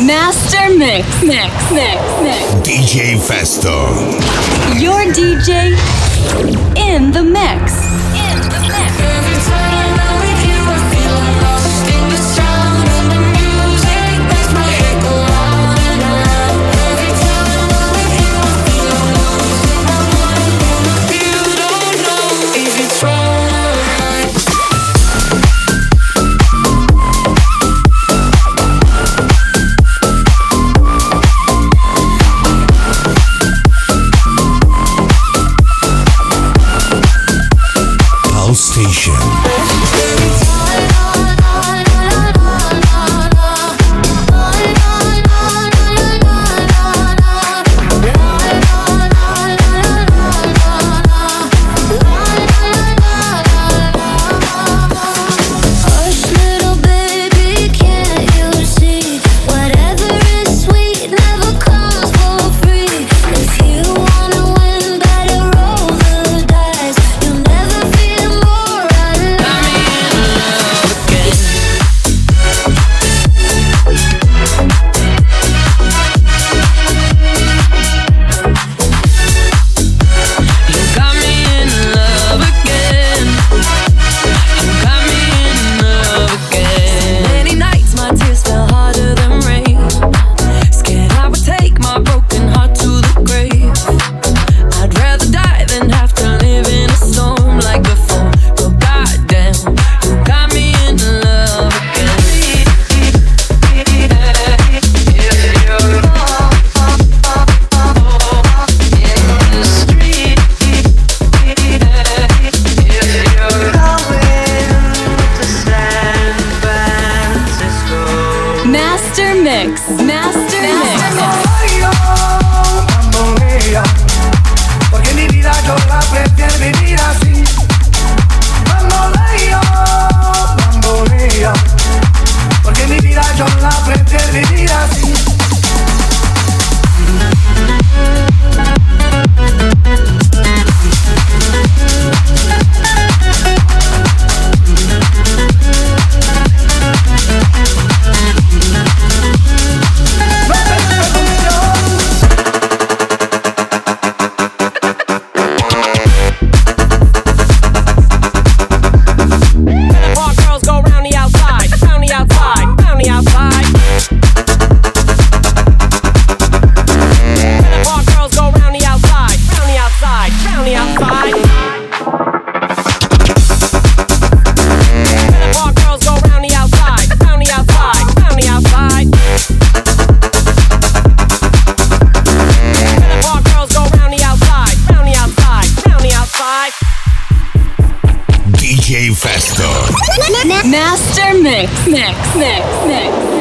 Master Mix, Mix, Mix, Mix. DJ Festo. Your DJ in the mix. mix. Matt Manifesto. Master Mix, Mix, Mix, Mix.